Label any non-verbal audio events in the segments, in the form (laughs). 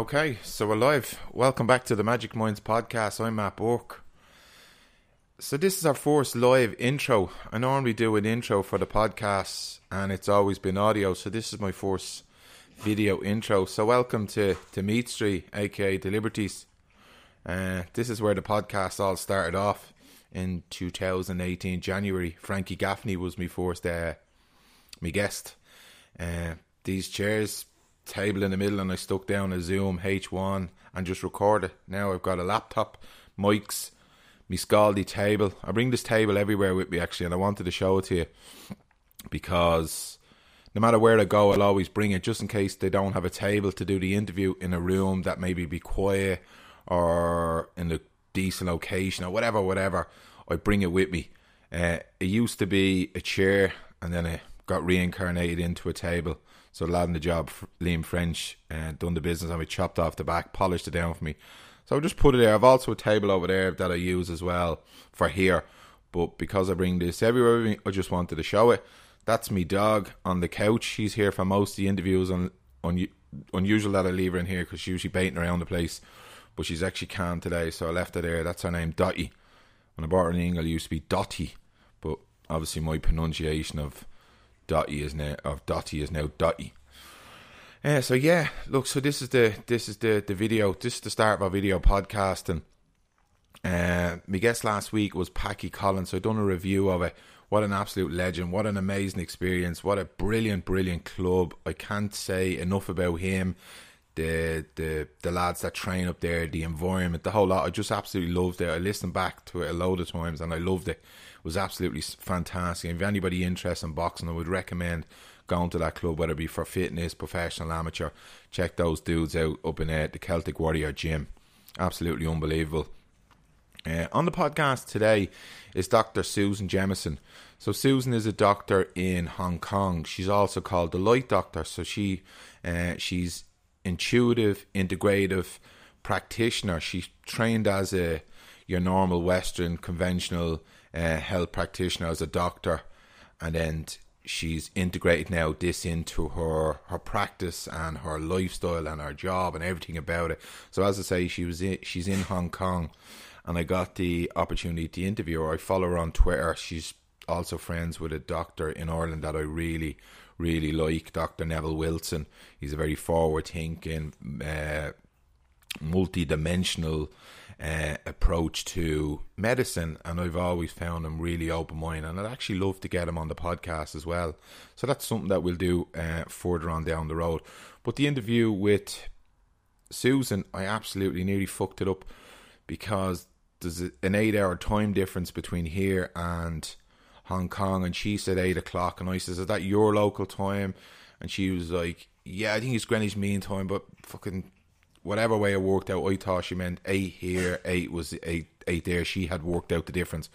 Okay, so we're live. Welcome back to the Magic Minds podcast. I'm Matt Burke. So this is our first live intro. I normally do an intro for the podcast, and it's always been audio. So this is my first video intro. So welcome to to Meath Street, aka the Liberties. Uh, this is where the podcast all started off in 2018 January. Frankie Gaffney was my first uh, my guest. Uh, these chairs table in the middle and I stuck down a Zoom H1 and just recorded. Now I've got a laptop, mics, my Scaldi table. I bring this table everywhere with me actually and I wanted to show it to you because no matter where I go I'll always bring it just in case they don't have a table to do the interview in a room that maybe be quiet or in a decent location or whatever, whatever. I bring it with me. Uh, it used to be a chair and then it got reincarnated into a table so the lad in the job, Liam French, uh, done the business and we chopped off the back, polished it down for me. So I just put it there. I've also a table over there that I use as well for here. But because I bring this everywhere I just wanted to show it. That's me dog on the couch. She's here for most of the interviews. On, on unusual that I leave her in here because she's usually baiting around the place. But she's actually calm today, so I left her there. That's her name, Dotty. When I bought her in England, it used to be Dotty. But obviously my pronunciation of Dotty is now of Dotty is now Dotty. Uh, so yeah, look, so this is the this is the the video. This is the start of our video podcast, and uh, my guest last week was Packy Collins. So I done a review of it. What an absolute legend! What an amazing experience! What a brilliant, brilliant club! I can't say enough about him. The the the lads that train up there, the environment, the whole lot. I just absolutely loved it. I listened back to it a load of times, and I loved it was absolutely fantastic. If anybody interested in boxing, I would recommend going to that club, whether it be for fitness, professional, amateur. Check those dudes out up in uh, the Celtic Warrior Gym. Absolutely unbelievable. Uh, on the podcast today is Dr. Susan Jamieson. So Susan is a doctor in Hong Kong. She's also called the Light Doctor. So she uh, she's intuitive, integrative practitioner. She's trained as a your normal Western conventional uh, health practitioner as a doctor, and then she's integrated now this into her her practice and her lifestyle and her job and everything about it. So as I say, she was in, she's in Hong Kong, and I got the opportunity to interview her. I follow her on Twitter. She's also friends with a doctor in Ireland that I really really like, Dr. Neville Wilson. He's a very forward thinking, uh, multi dimensional uh, approach to medicine, and I've always found him really open minded. And I'd actually love to get him on the podcast as well. So that's something that we'll do uh, further on down the road. But the interview with Susan, I absolutely nearly fucked it up because there's an eight hour time difference between here and Hong Kong, and she said eight o'clock, and I says, "Is that your local time?" And she was like, "Yeah, I think it's Greenwich Mean Time, but fucking whatever way it worked out, I thought she meant eight here, eight was eight, eight there. She had worked out the difference,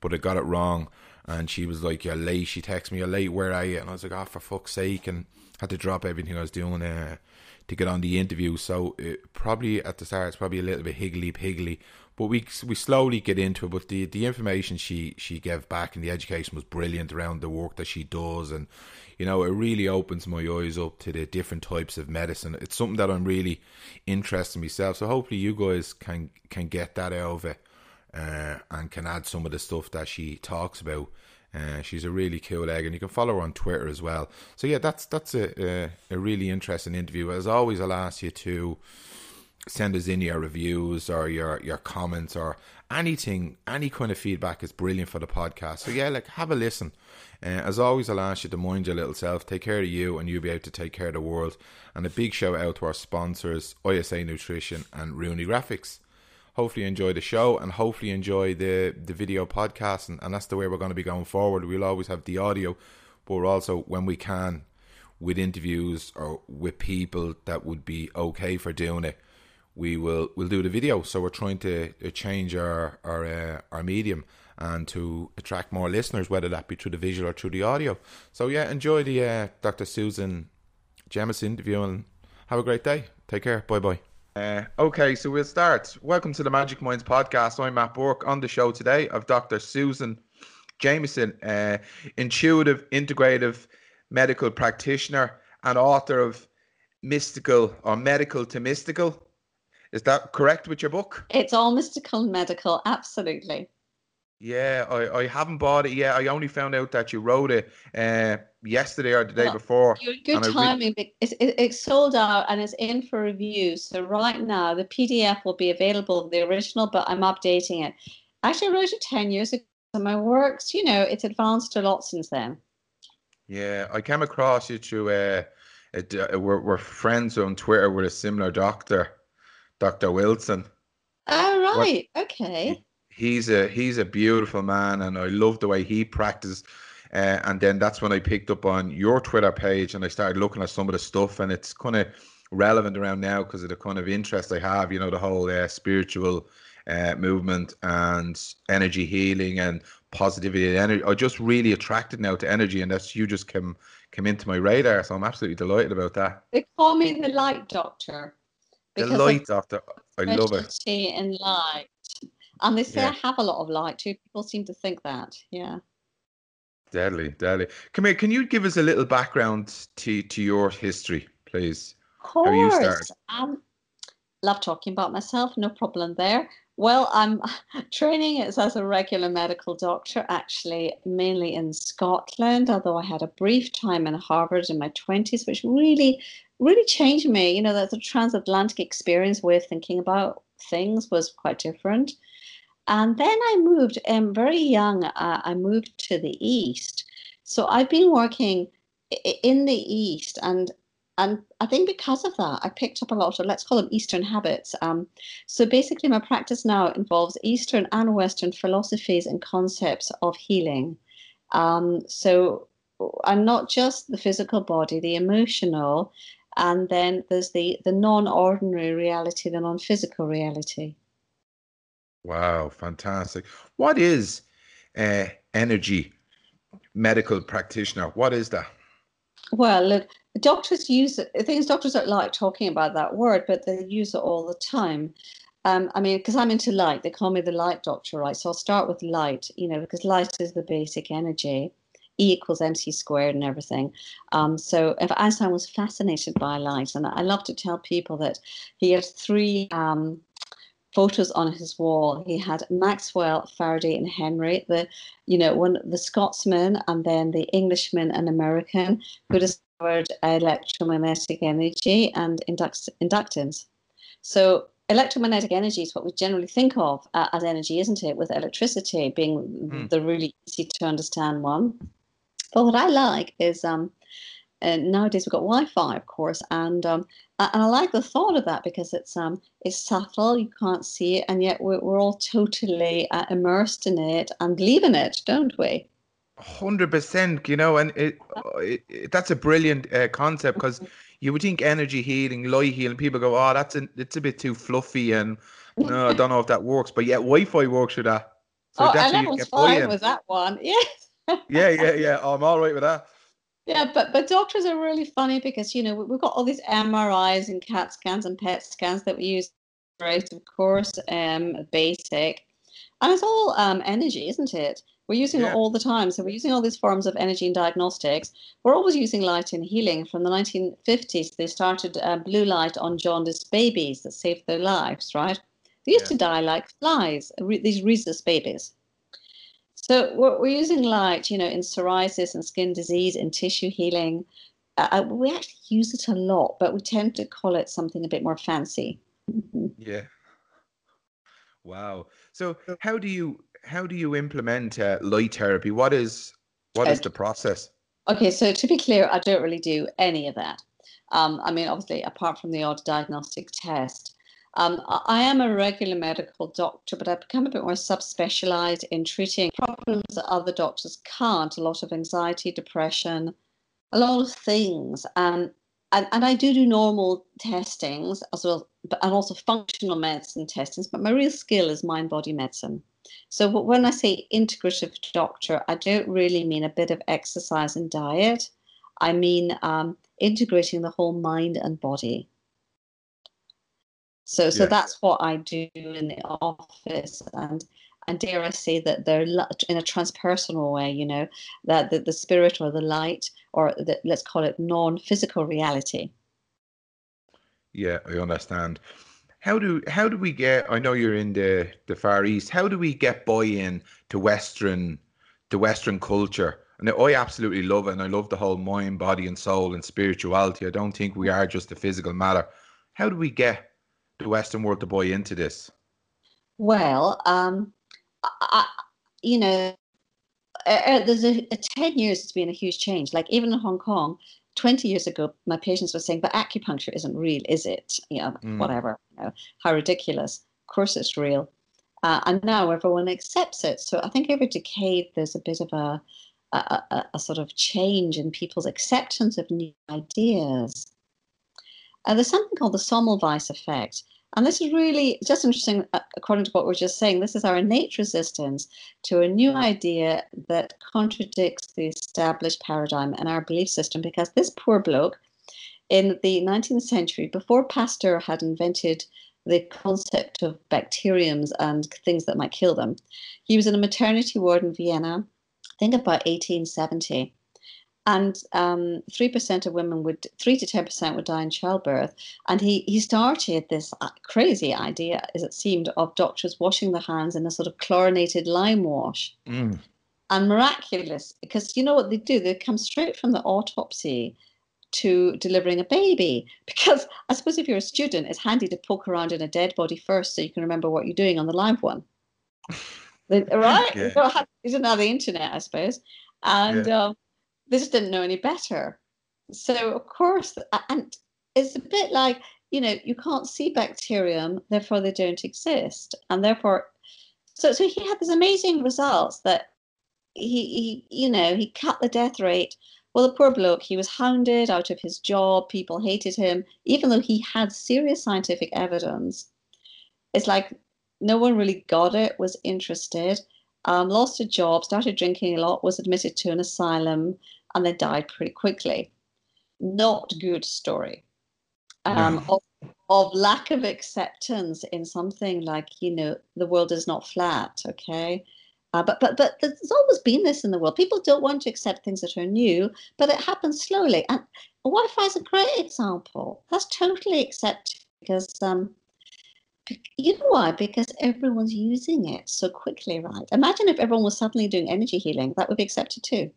but I got it wrong. And she was like, "You're late." She texted me, "You're late. Where are you?" And I was like, "Oh, for fuck's sake!" And had to drop everything I was doing uh, to get on the interview. So it, probably at the start, it's probably a little bit higgly piggly, but we we slowly get into it. But the the information she she gave back and the education was brilliant around the work that she does, and you know, it really opens my eyes up to the different types of medicine. It's something that I'm really interested in myself. So hopefully you guys can can get that it uh, and can add some of the stuff that she talks about. Uh, she's a really cool egg, and you can follow her on Twitter as well. So yeah, that's that's a a, a really interesting interview. As always, I'll ask you to send us in your reviews or your your comments or anything, any kind of feedback is brilliant for the podcast. So yeah, like have a listen. Uh, as always, I'll ask you to mind your little self, take care of you, and you'll be able to take care of the world. And a big shout out to our sponsors, ISA Nutrition and Rooney Graphics. Hopefully, you enjoy the show and hopefully, enjoy the, the video podcast. And, and that's the way we're going to be going forward. We'll always have the audio, but we're also, when we can, with interviews or with people that would be okay for doing it, we will we'll do the video. So we're trying to change our our uh, our medium and to attract more listeners, whether that be through the visual or through the audio. So yeah, enjoy the uh, Dr. Susan Jamieson interview and have a great day. Take care. Bye bye. Uh, okay, so we'll start. Welcome to the Magic Minds podcast. I'm Matt Burke. On the show today of Dr. Susan Jamieson, uh, intuitive, integrative medical practitioner and author of mystical or medical to mystical. Is that correct with your book? It's all mystical and medical, absolutely. Yeah, I, I haven't bought it yet. I only found out that you wrote it uh, yesterday or the day well, before. Good timing. Re- it's, it, it's sold out and it's in for review. So right now, the PDF will be available, the original, but I'm updating it. Actually, I wrote it 10 years ago. So my works, you know, it's advanced a lot since then. Yeah, I came across you through, uh, a, uh, we're, we're friends on Twitter with a similar doctor, Dr. Wilson. Oh, right. What, okay he's a he's a beautiful man, and I love the way he practices. Uh, and then that's when I picked up on your Twitter page, and I started looking at some of the stuff, and it's kind of relevant around now because of the kind of interest I have. You know, the whole uh, spiritual uh, movement and energy healing and positivity and energy. I just really attracted now to energy, and that's you just came came into my radar. So I'm absolutely delighted about that. They call me the light doctor. The light doctor. I love it. And light. And they say yeah. I have a lot of light too. People seem to think that. Yeah. Deadly, deadly. Come here. Can you give us a little background to to your history, please? Of course. How you started? Um, love talking about myself. No problem there. Well, I'm (laughs) training as, as a regular medical doctor, actually, mainly in Scotland, although I had a brief time in Harvard in my 20s, which really, really changed me. You know, that the transatlantic experience way of thinking about things was quite different. And then I moved, um, very young, uh, I moved to the East. So I've been working in the East and and I think because of that, I picked up a lot of let's call them Eastern habits. Um, so basically, my practice now involves Eastern and Western philosophies and concepts of healing. Um, so, and not just the physical body, the emotional, and then there's the the non-ordinary reality, the non-physical reality. Wow, fantastic. What is uh, energy medical practitioner? What is that? Well, look, doctors use it. Things doctors don't like talking about that word, but they use it all the time. Um, I mean, because I'm into light, they call me the light doctor, right? So I'll start with light, you know, because light is the basic energy. E equals mc squared and everything. Um, so if Einstein was fascinated by light, and I love to tell people that he had three um, photos on his wall. He had Maxwell, Faraday, and Henry, the you know one the Scotsman and then the Englishman and American who discovered electromagnetic energy and induct- inductance. So electromagnetic energy is what we generally think of uh, as energy, isn't it? With electricity being mm. the really easy to understand one. But what I like is um, and nowadays we've got Wi-Fi, of course, and um, and I like the thought of that because it's um it's subtle, you can't see it, and yet we're, we're all totally uh, immersed in it and believe in it, don't we? Hundred percent, you know, and it, it, it, that's a brilliant uh, concept because you would think energy healing, light healing, people go, oh, that's a, it's a bit too fluffy, and (laughs) no, I don't know if that works, but yet Wi-Fi works with that. So oh, that's and I was fine with that one. (laughs) Yes. Yeah, yeah, yeah. Oh, I'm all right with that. Yeah, but but doctors are really funny because you know we've got all these MRIs and CAT scans and PET scans that we use, right? Of course, um, basic, and it's all um, energy, isn't it? We're using yeah. it all the time. So we're using all these forms of energy in diagnostics. We're always using light in healing. From the 1950s, they started uh, blue light on jaundiced babies that saved their lives, right? They used yeah. to die like flies, these rhesus babies. So we're, we're using light, you know, in psoriasis and skin disease, in tissue healing. Uh, uh, we actually use it a lot, but we tend to call it something a bit more fancy. yeah. Wow. So how do you how do you implement uh, light therapy? What is what is the process? Okay, so to be clear, I don't really do any of that. Um, I mean, obviously, apart from the odd diagnostic test, um, I am a regular medical doctor, but I've become a bit more subspecialized in treating problems that other doctors can't. A lot of anxiety, depression, a lot of things. Um, and, and I do do normal testings as well, but, and also functional medicine testings. But my real skill is mind body medicine. So when I say integrative doctor, I don't really mean a bit of exercise and diet. I mean um, integrating the whole mind and body. So so yes. that's what I do in the office and and dare I say that they're in a transpersonal way, you know, that the, the spirit or the light or the, let's call it non-physical reality Yeah, I understand. How do how do we get? I know you're in the the Far East. How do we get buy-in to Western to Western culture? And I absolutely love it, and I love the whole mind, body, and soul and spirituality. I don't think we are just a physical matter. How do we get the Western world to buy into this? Well, um, I, you know, uh, there's a, a, 10 years it's been a huge change. Like even in hong kong 20 years ago my patients were saying but acupuncture isn't real is it? You know mm. whatever you know, how ridiculous. Of course it's real. Uh, and now everyone accepts it. So i think every decade there's a bit of a a, a, a sort of change in people's acceptance of new ideas uh, there's something called the Semmelweis effect, and this is really just interesting, uh, according to what we are just saying. This is our innate resistance to a new idea that contradicts the established paradigm and our belief system. Because this poor bloke in the 19th century, before Pasteur had invented the concept of bacteriums and things that might kill them, he was in a maternity ward in Vienna, I think about 1870 and um, 3% of women would 3 to 10% would die in childbirth. And he, he started this uh, crazy idea as it seemed of doctors washing their hands in a sort of chlorinated lime wash. Mm. and miraculous because you know what they do? They come straight from the autopsy to delivering a baby. (laughs) Because i suppose if you're a student it's handy to poke around in a dead body first so you can remember what you're doing on the live one. (laughs) Right? Yeah. (laughs) you, don't have, the internet i suppose. And yeah. um, they just didn't know any better. So of course, and it's a bit like you know you can't see bacterium, therefore they don't exist, and therefore, so so he had these amazing results that he, he you know he cut the death rate. Well, the poor bloke, he was hounded out of his job. People hated him, even though he had serious scientific evidence. It's like no one really got it, was interested, um, lost a job, started drinking a lot, was admitted to an asylum, and they died pretty quickly. Not good story. Um, of, of lack of acceptance in something like you know the world is not flat. Okay. Uh, but but but there's always been this in the world. People don't want to accept things that are new, but it happens slowly. And Wi-Fi is a great example. That's totally accepted because um, you know why? Because everyone's using it so quickly, right? Imagine if everyone was suddenly doing energy healing, that would be accepted too.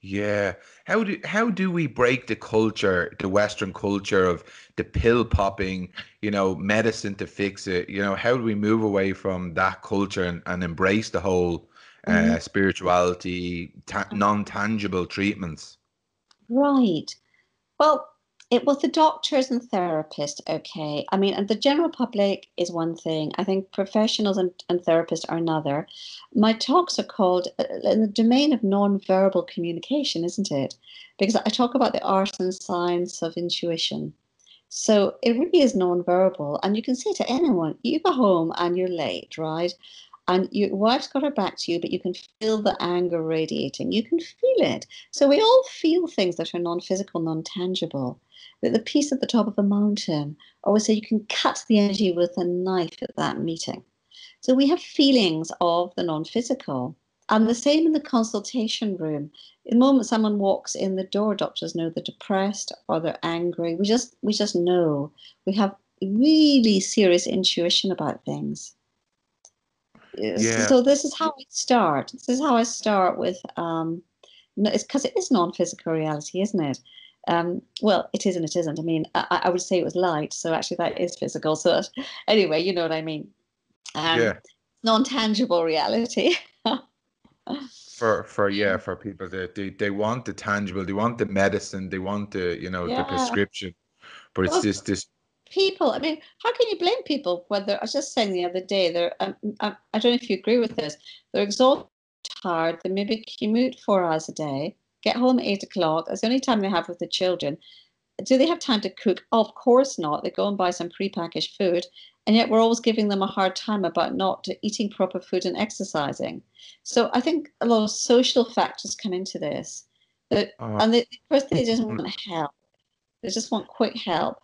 Yeah. How do how do we break the culture, the Western culture of the pill popping, you know, medicine to fix it? You know, how do we move away from that culture and, and embrace the whole uh, mm-hmm. spirituality, ta- non tangible treatments? Right. Well, it was the doctors and therapists, okay. I mean, and the general public is one thing. I think professionals and, and therapists are another. My talks are called uh, in the domain of non-verbal communication, isn't it? Because I talk about the art and science of intuition. So it really is non-verbal, and you can say to anyone, you go home and you're late, right? and your wife's got her back to you, but you can feel the anger radiating. You can feel it. So we all feel things that are non physical, non tangible. That the piece at the top of a mountain, always say you can cut the energy with a knife at that meeting. So we have feelings of the non physical. And the same in the consultation room. The moment someone walks in the door, doctors know they're depressed or they're angry. We just we just know. We have really serious intuition about things. Yeah. So this is how I start. This is how I start with. Um, it's because it is non-physical reality, isn't it? Um, well, it is and it isn't. I mean, I, I, would say it was light, so actually that is physical. So (laughs) anyway, you know what I mean. Um, yeah. Non-tangible reality. (laughs) for for yeah, for people that they, they want the tangible, they want the medicine, they want the you know yeah. the prescription, but it's well, just this people i mean how can you blame people whether i was just saying the other day they're um, um, i don't know if you agree with this they're exhausted tired they maybe commute four hours a day get home at eight o'clock. That's the only time they have with the children. Do they have time to cook? Of course not. They go and buy some prepackaged food and yet we're always giving them a hard time about not eating proper food and exercising. So i think a lot of social factors come into this. That, uh, and they, first they just want help. They just want quick help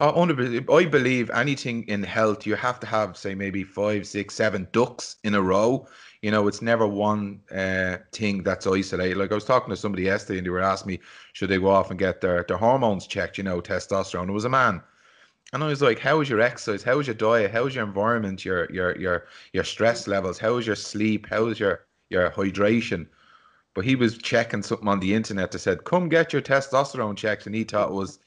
I believe anything in health, you have to have, say, maybe five, six, seven ducks in a row. You know, it's never one uh, thing that's isolated. Like I was talking to somebody yesterday, and they were asking me, should they go off and get their, their hormones checked? You know, testosterone. It was a man, and I was like, "How is your exercise? How is your diet? How is your environment? Your your your your stress levels? How is your sleep? How is your your hydration?" But he was checking something on the internet that said, "Come get your testosterone checked," and he thought it was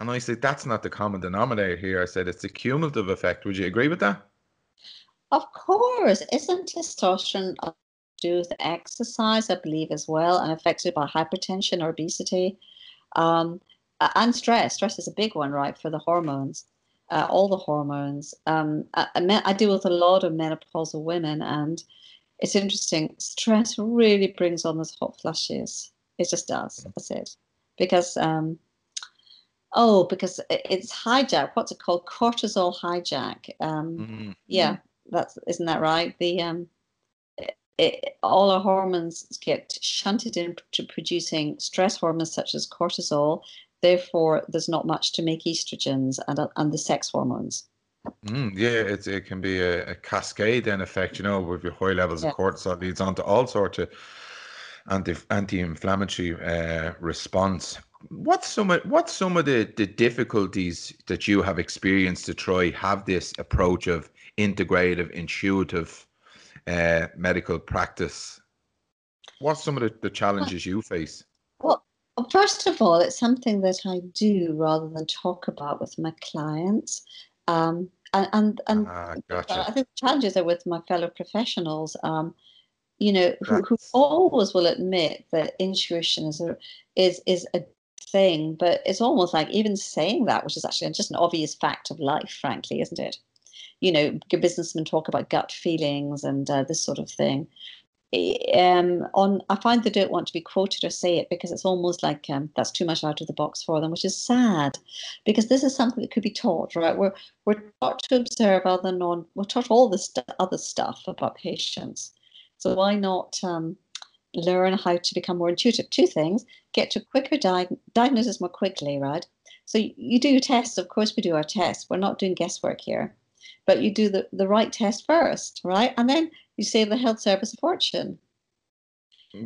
and I said, that's not the common denominator here. I said, it's the cumulative effect. Would you agree with that? Of course. Isn't testosterone to do with exercise, I believe, as well, and affected by hypertension or obesity? Um, and stress. Stress is a big one, right, for the hormones, uh, all the hormones. Um, I, I deal with a lot of menopausal women, and it's interesting. Stress really brings on those hot flushes. It just does. That's it. Because um, Oh, because it's hijack. What's it called? Cortisol hijack. Um, mm-hmm. Yeah, that's isn't that right? The um, it, it, all our hormones get shunted into producing stress hormones such as cortisol. Therefore, there's not much to make estrogens and and the sex hormones. Mm, yeah, it, it can be a, a, cascade then effect, you know, with your high levels yeah. of cortisol leads on to all sorts of anti anti-inflammatory uh, response what's some of what's some of the, the difficulties that you have experienced to try have this approach of integrative intuitive uh, medical practice? What's some of the, the challenges you face? Well first of all it's something that i do rather than talk about with my clients. Um, and and, and ah, gotcha. i think the challenges are with my fellow professionals um, you know who, who always will admit that intuition is a is is a thing, but it's almost like even saying that, which is actually just an obvious fact of life, frankly, isn't it? You know, businessmen talk about gut feelings and uh, this sort of thing. Um, on, I find they don't want to be quoted or say it because it's almost like um, that's too much out of the box for them, which is sad, because this is something that could be taught, right? We're we're taught to observe other non, we're taught all this st- other stuff about patients. So why not um, learn how to become more intuitive. Two things get to quicker di- diagnosis more quickly, right? So you, do your tests. Of course, we do our tests. We're not doing guesswork here, but you do the, the right test first, right? And then you save the health service a fortune.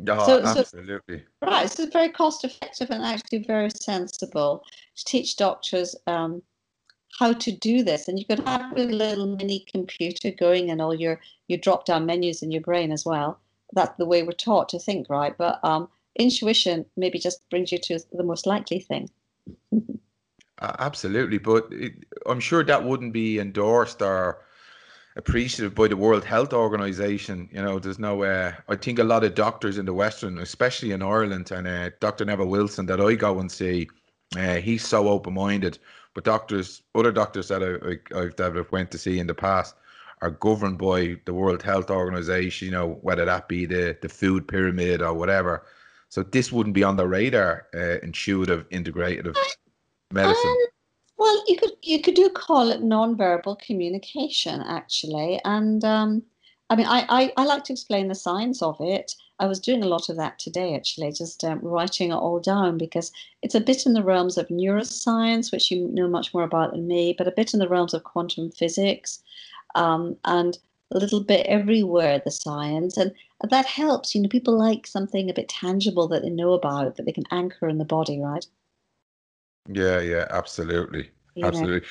Oh, so, absolutely. So, right. So it's very cost effective and actually very sensible to teach doctors um, how to do this. And you could have a little mini computer going and all your, your drop down menus in your brain as well that's the way we're taught to think, right? But um, intuition maybe just brings you to the most likely thing. (laughs) uh, absolutely, but it, I'm sure that wouldn't be endorsed or appreciated by the World Health Organization. You know, there's no. Uh, I think a lot of doctors in the Western, especially in Ireland, and uh, Dr. Neville Wilson that I go and see, uh, he's so open-minded. But doctors, other doctors that I, I, I've that I've went to see in the past, are governed by the World Health Organization, you know, whether that be the, the food pyramid or whatever. So this wouldn't be on the radar, uh, intuitive, integrative medicine. Um, well, you could you could do call it non-verbal communication actually, and um, I mean I, I, I like to explain the science of it. I was doing a lot of that today actually, just um, writing it all down because it's a bit in the realms of neuroscience, which you know much more about than me, but a bit in the realms of quantum physics um, and a little bit everywhere the science. And that helps you know people like something a bit tangible that they know about that they can anchor in the body right? Yeah yeah absolutely absolutely.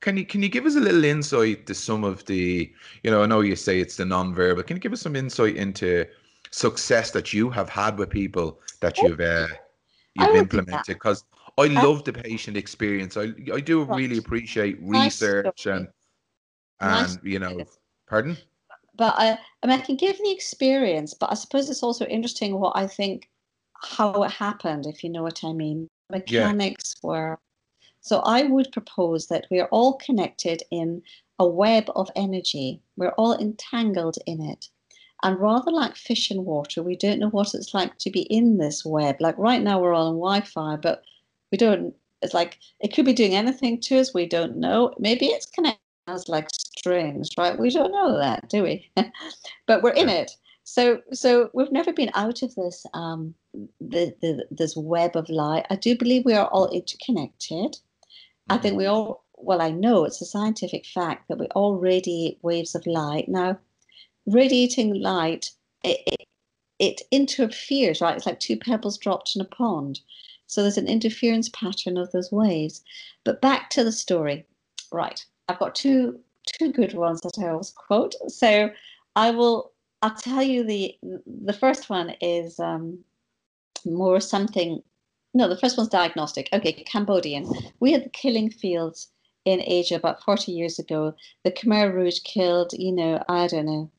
Can you can you give us a little insight to some of the you know i know you say it's the non-verbal can you give us some insight into success that you have had with people that you've uh, you've implemented? Because I love the patient experience. I I do really appreciate research and and you know, pardon. But I, I mean, I can give the experience, but I suppose it's also interesting what I think how it happened, if you know what I mean. Mechanics yeah. were. So I would propose that we are all connected in a web of energy. We're all entangled in it. And rather like fish in water, we don't know what it's like to be in this web. Like right now, we're all on Wi Fi, but we don't, it's like it could be doing anything to us. We don't know. Maybe it's connected as like strings, right? We don't know that, do we? (laughs) but we're in it. So, so we've never been out of this um, the, the this web of light. I do believe we are all interconnected, I think we all, well, I know it's a scientific fact that we all radiate waves of light. Now, radiating light, it, it, it interferes, right? It's like two pebbles dropped in a pond. So there's an interference pattern of those waves. But back to the story. Right. I've got two two good ones that I always quote. So I will I'll tell you the the first one is um, more something no, the first one's diagnostic. Okay, Cambodian. We had the killing fields in Asia about 40 years ago. The Khmer Rouge killed, you know, I don't know,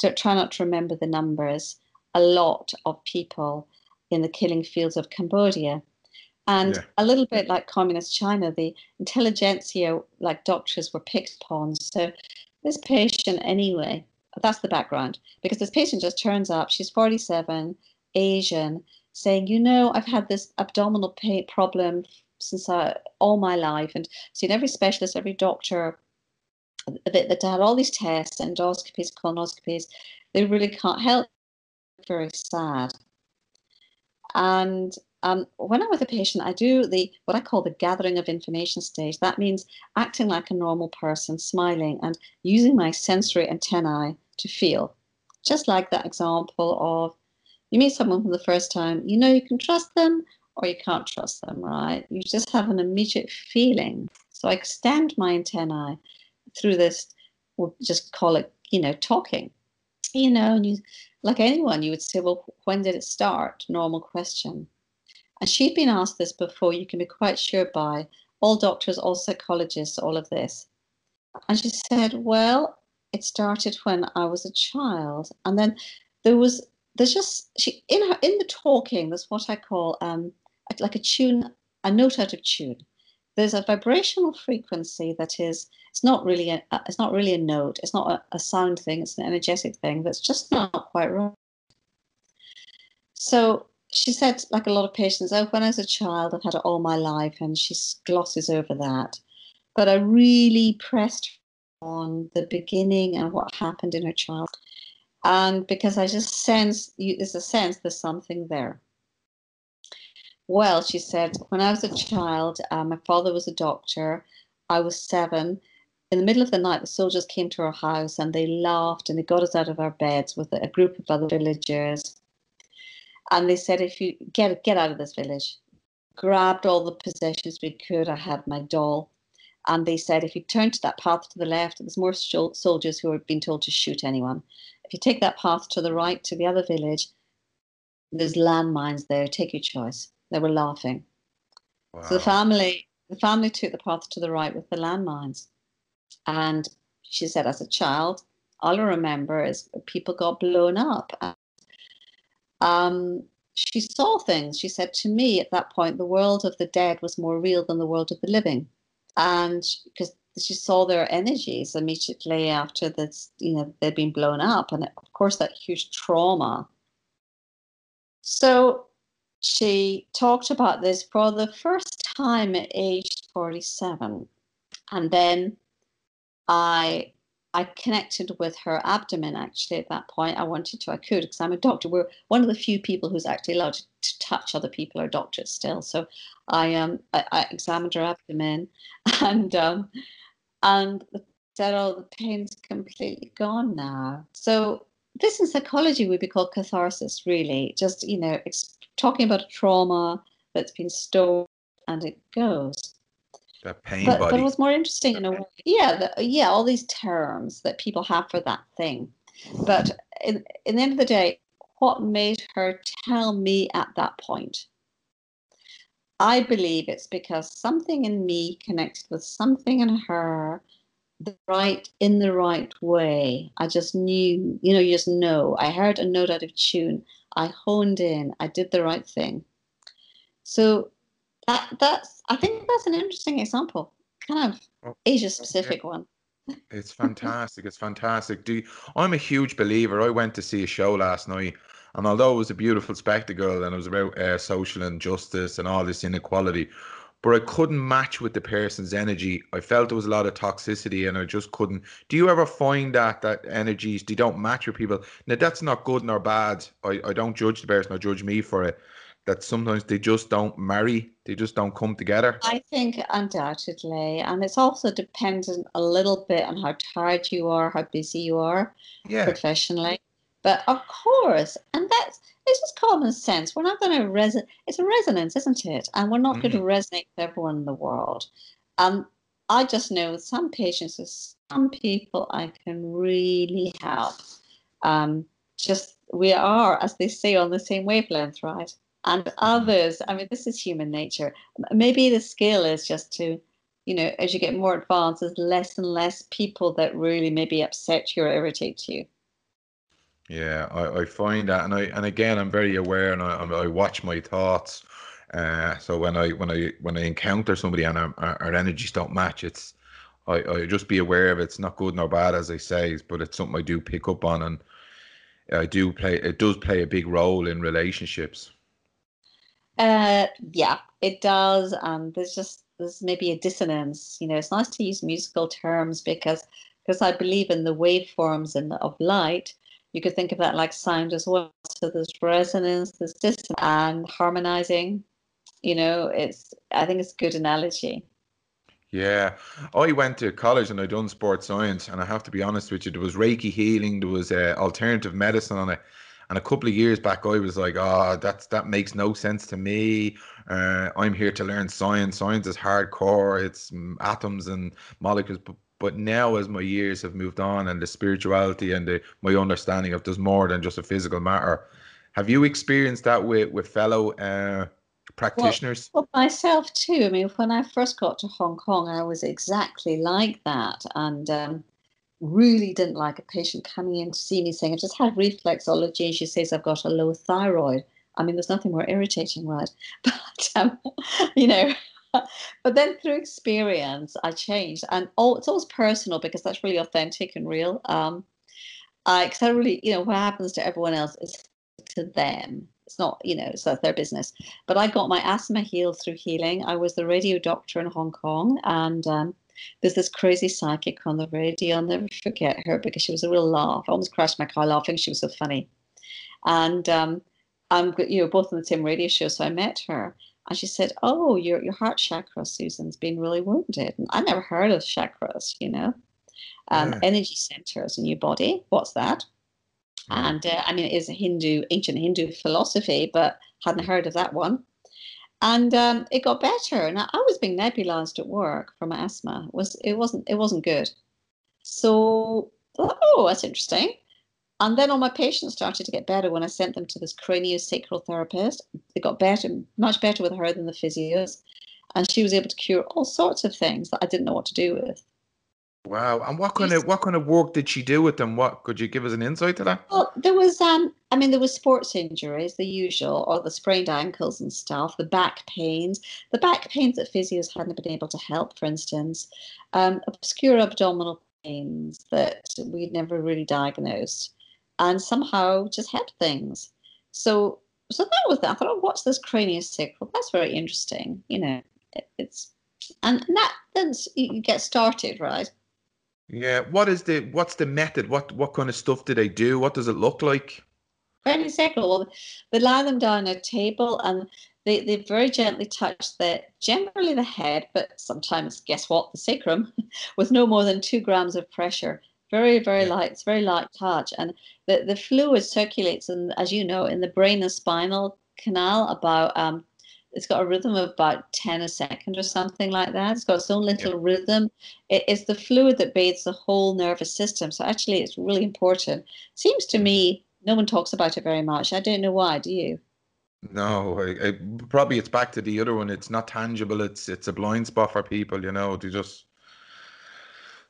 to try not to remember the numbers, a lot of people in the killing fields of Cambodia. And yeah. a little bit like communist China, the intelligentsia, like doctors, were picked upon. So this patient, anyway, that's the background. Because this patient just turns up, she's 47, Asian, saying, you know, I've had this abdominal pain problem since I, all my life and seen every specialist, every doctor that, that had all these tests, endoscopies, colonoscopies. They really can't help. Very sad. And um, when I'm with a patient, I do the what I call the gathering of information stage. That means acting like a normal person, smiling, and using my sensory antennae to feel. Just like that example of you meet someone for the first time, you know you can trust them or you can't trust them, right? You just have an immediate feeling. So I extend my antennae through this, we'll just call it, you know, talking. You know, and you, like anyone, you would say, well, when did it start? Normal question. And she'd been asked this before, you can be quite sure by. All doctors, all psychologists, all of this. And she said, well, it started when I was a child. And then there was there's just she in her in the talking there's what i call um like a tune a note out of tune. There's a vibrational frequency that is it's not really a it's not really a note. It's not a, a sound thing. It's an energetic thing that's just not quite right. So she said like a lot of patients oh when i was a child i've had it all my life and she glosses over that but i really pressed on the beginning and what happened in her child and because I just sense you, there's a sense there's something there. Well, she said, when I was a child, uh, my father was a doctor. I was seven. In the middle of the night, the soldiers came to our house and they laughed and they got us out of our beds with a group of other villagers. And they said, if you get get out of this village, grabbed all the possessions we could. I had my doll. And they said, if you turn to that path to the left, there's more soldiers who have been told to shoot anyone. If you take that path to the right to the other village, there's landmines there. Take your choice. They were laughing. Wow. So the family, the family took the path to the right with the landmines, and she said, as a child, all I remember is people got blown up. Um, she saw things. She said to me at that point, the world of the dead was more real than the world of the living, and because she saw their energies immediately after this, you know, they'd been blown up, and of course that huge trauma. So she talked about this for the first time at age 47, and then I I connected with her abdomen actually at that point. I wanted to, I could, because I'm a doctor. We're one of the few people who's actually allowed to, to touch other people or doctors still. So I um I, I examined her abdomen (laughs) and um and said, "Oh, the pain's completely gone now." So this in psychology would be called catharsis, really. Just you know, it's talking about a trauma that's been stored and it goes. That pain but, body. But it was more interesting in a way. Yeah, the, yeah, all these terms that people have for that thing. But in, in the end of the day, what made her tell me at that point? I believe it's because something in me connected with something in her the right in the right way. I just knew, you know, you just know. I heard a note out of tune. I honed in. I did the right thing. So that that's I think that's an interesting example. Kind of oh, Asia specific one. It's fantastic. It's fantastic. Do you, I'm a huge believer. I went to see a show last night and although it was a beautiful spectacle and it was about uh, social injustice and all this inequality, but I couldn't match with the person's energy. I felt there was a lot of toxicity and I just couldn't. Do you ever find that that energies they don't match with people? Now that's not good nor bad. I, I don't judge the person, I judge me for it. That sometimes they just don't marry they just don't come together. I think undoubtedly, and it's also dependent a little bit on how tired you are, how busy you are Yeah, professionally. But of course, and that's it's just common sense. We're not going to resonate. It's a resonance, isn't it? And we're not going to resonate with everyone in the world. Um, I just know with some patients, with some people, I can really help. Um, just we are, as they say, on the same wavelength, right? And others, I mean, this is human nature. Maybe the skill is just to, you know, as you get more advanced, there's less and less people that really maybe upset you or irritate you. yeah, I, I find that, and I and again, I'm very aware, and I, I'm- watch my thoughts. Uh, so when I when I when I encounter somebody and our, our our energies don't match, it's I, I just be aware of it. It's not good nor bad, as I say, but it's something I do pick up on, and I do play. It does play a big role in relationships. Uh, yeah, it does. And there's just there's maybe a dissonance. You know, it's nice to use musical terms because because I believe in the waveforms and of light. You could think of that like sound as well. So there's resonance, there's dissonance, and harmonizing. You know, it's I think it's a good analogy. Yeah, I went to college and I done sports science, and I have to be honest with you, there was Reiki healing, there was uh, alternative medicine on it, and a couple of years back, I was like, "Oh, that's that makes no sense to me. Uh, I'm here to learn science. Science is hardcore. It's atoms and molecules." But, but now, as my years have moved on, and the spirituality and the my understanding of there's more than just a physical matter, have you experienced that with with fellow uh, Well, practitioners? well, myself too. I mean, when I first got to Hong Kong, I was exactly like that, and um, really didn't like a patient coming in to see me saying, I've just had reflexology, and she says I've got a low thyroid. I mean, there's nothing more irritating, right? (laughs) But, um, you know, (laughs) but then through experience, I changed. And oh, it's always personal because that's really authentic and real. Um, I, cause I really, you know, what happens to everyone else is to them. It's not, you know, it's their business. But I got my asthma healed through healing. I was the radio doctor in Hong Kong, and um, there's this crazy psychic on the radio. I'll never forget her because she was a real laugh. I almost crashed my car laughing. She was so funny. And um, I'm, you know, both on the same radio show. So I met her, and she said, "Oh, your your heart chakra, Susan's been really wounded." And I never heard of chakras, you know, um, Yeah. energy centers in your body. What's that? Mm. And uh, I mean, it is a Hindu, ancient Hindu philosophy, but hadn't heard of that one. And um, it got better. Now I was being nebulized at work for my asthma. It was it wasn't it wasn't good. So oh, that's interesting. And then all my patients started to get better when I sent them to this craniosacral therapist. They got better, much better with her than the physios. And she was able to cure all sorts of things that I didn't know what to do with. Wow. And what kind of what kind of work did she do with them? What could you give us an insight to that? Well, there was, um, I mean, there was sports injuries, the usual, or the sprained ankles and stuff, the back pains, the back pains that physios hadn't been able to help, for instance, um, obscure abdominal pains that we'd never really diagnosed, and somehow just helped things. So, so that was that. I thought, oh, what's this craniosacral? That's very interesting. You know, it, it's and, that then you get started, right? Yeah. What is the what's the method? What what kind of stuff do they do? What does it look like? Very sacral. Well, they lie them down on a table and they, they very gently touch the generally the head, but sometimes guess what? The sacrum (laughs) with no more than two grams of pressure. Very, very Yeah. light. It's very light touch. And the, the fluid circulates and as you know, in the brain and spinal canal about um it's got a rhythm of about 10 a second or something like that. It's got its own little rhythm. It, it's the fluid that bathes the whole nervous system. So actually it's really important. Seems to me no one talks about it very much. I don't know why. Do you? No, I, I, probably it's back to the other one. It's not tangible. It's it's a blind spot for people. You know, they just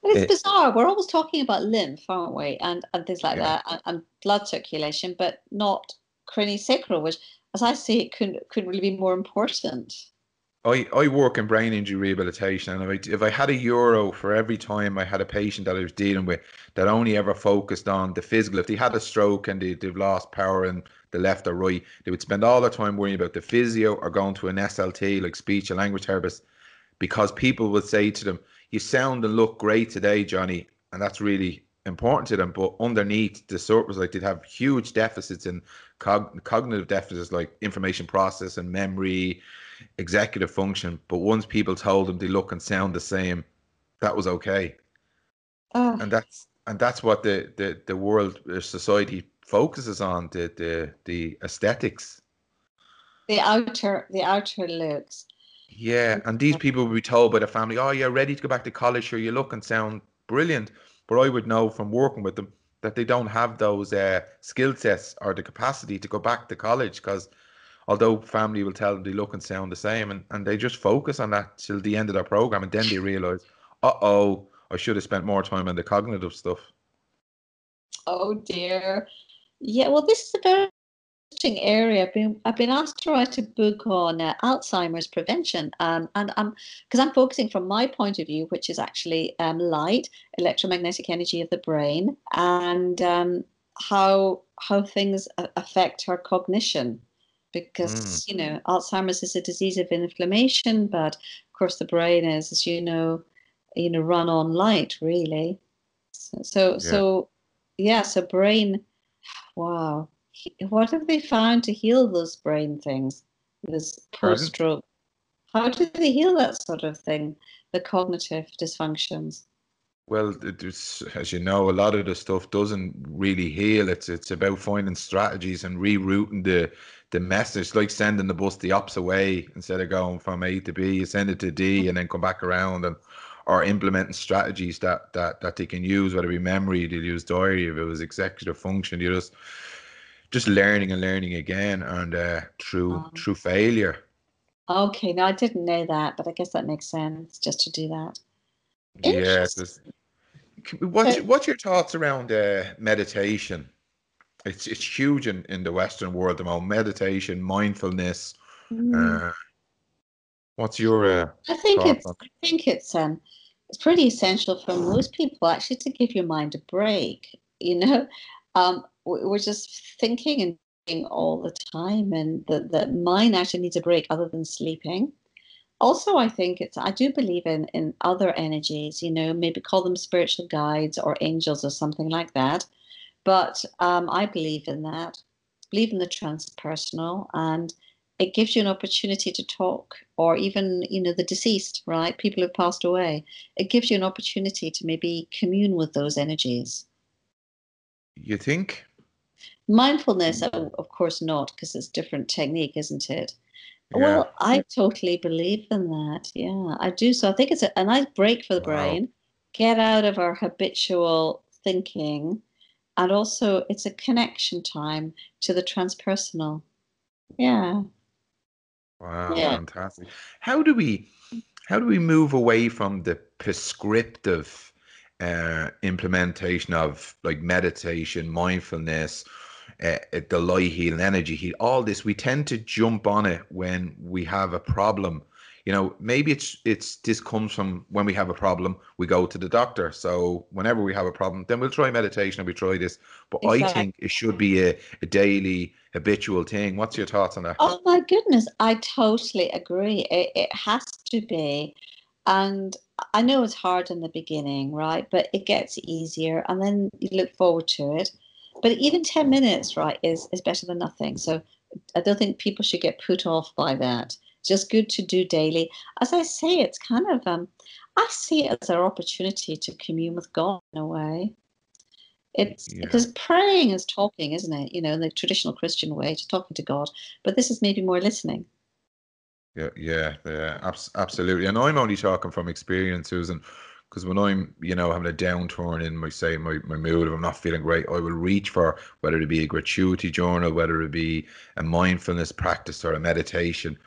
But it's Eh. bizarre. We're always talking about lymph, aren't we? And and things like Yeah. that, and, and blood circulation, but not craniosacral, which, as I see it, couldn't couldn't really be more important. I, I work in brain injury rehabilitation, and if I, if I had a euro for every time I had a patient that I was dealing with that only ever focused on the physical, if they had a stroke and they, they've lost power in the left or right, they would spend all their time worrying about the physio or going to an SLT, like speech and language therapist, because people would say to them, You sound and look great today, Johnny. And that's really important to them. But underneath the surface, like they'd have huge deficits in cog- cognitive deficits like information process and memory, executive function, but once people told them they look and sound the same, that was okay. Oh, And that's and that's what the the the world uh, society focuses on the the the aesthetics. the outer the outer looks. Yeah, and these people would be told by the family, "Oh, you're ready to go back to college, sure you look and sound brilliant." But I would know from working with them that they don't have those uh, skill sets or the capacity to go back to college because although family will tell them they look and sound the same, and, and they just focus on that till the end of their program, and then they realize, "Uh oh, I should have spent more time on the cognitive stuff." Oh dear. Yeah, well, this is a very interesting area. I've been I've been asked to write a book on uh, Alzheimer's prevention, um, and I'm because I'm focusing from my point of view, which is actually um, light, electromagnetic energy of the brain, and um, how how things affect our cognition. Because you know, Alzheimer's is a disease of inflammation, but of course, the brain is, as you know, you know, run on light, really. So, so, Yeah. so yeah, so brain, wow. What have they found to heal those brain things, this Pardon? post-stroke? How do they heal that sort of thing, the cognitive dysfunctions? Well, it's, as you know, a lot of the stuff doesn't really heal. It's it's about finding strategies and rerouting the the message, like sending the bus the opposite way instead of going from A to B. You send it to D mm-hmm. and then come back around, and or implementing strategies that that that they can use, whether it be memory, they use diary, if it was executive function, you just just learning and learning again, and uh, through Um, through failure. Okay, now I didn't know that, but I guess that makes sense just to do that. Yeah, Interesting. What's So- what's your thoughts around uh, meditation? It's it's huge in, in the Western world. The moment meditation, mindfulness. Mm. Uh, what's your uh, I think it's on- I think it's um it's pretty essential for most people actually to give your mind a break. You know, (laughs) um, we're just thinking and doing all the time, and the the mind actually needs a break other than sleeping. Also, I think it's I do believe in in other energies. You know, maybe call them spiritual guides or angels or something like that. But um, I believe in that. Believe in the transpersonal and it gives you an opportunity to talk or even you know the deceased right people who've passed away it gives you an opportunity to maybe commune with those energies you think? Mindfulness oh, of course not because it's different technique isn't it Yeah. well i totally believe in that yeah i do so i think it's a, a nice break for the Wow. brain get out of our habitual thinking and also it's a connection time to the transpersonal yeah Wow, Yeah. fantastic. How do we how do we move away from the prescriptive uh, implementation of like meditation, mindfulness, uh, the light healing, energy heal, all this? We tend to jump on it when we have a problem. You know, maybe it's it's this comes from when we have a problem, we go to the doctor. So whenever we have a problem, then we'll try meditation and we try this. But I think it should be a, a daily habitual thing. What's your thoughts on that? Oh my goodness, I totally agree. It, it has to be. And I know it's hard in the beginning, right? But it gets easier and then you look forward to it. But even 10 minutes, right, is, is better than nothing. So I don't think people should get put off by that. Just good to do daily. As I say, it's kind of, um, I see it as our opportunity to commune with God in a way. It's Yeah. because praying is talking, isn't it? You know, in the traditional Christian way, to talking to God. But this is maybe more listening. Yeah, yeah, yeah, abs- absolutely. And I'm only talking from experience, Susan, because when I'm, you know, having a downturn in my say my, my mood, if I'm not feeling great, I will reach for whether it be a gratuity journal, whether it be a mindfulness practice or a meditation.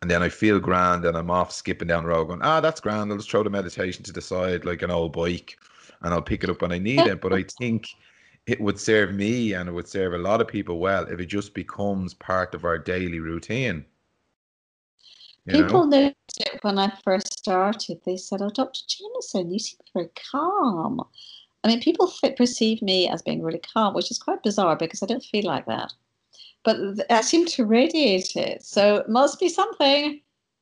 And then I feel grand and I'm off skipping down the road going, ah, that's grand. I'll just throw the meditation to the side like an old bike and I'll pick it up when I need it. But I think it would serve me and it would serve a lot of people well if it just becomes part of our daily routine. You know? People noticed it when I first started. They said, "Oh, Dr. Jamieson, you seem very calm." I mean, people perceive me as being really calm, which is quite bizarre because I don't feel like that. But I seem to radiate it, so it must be something.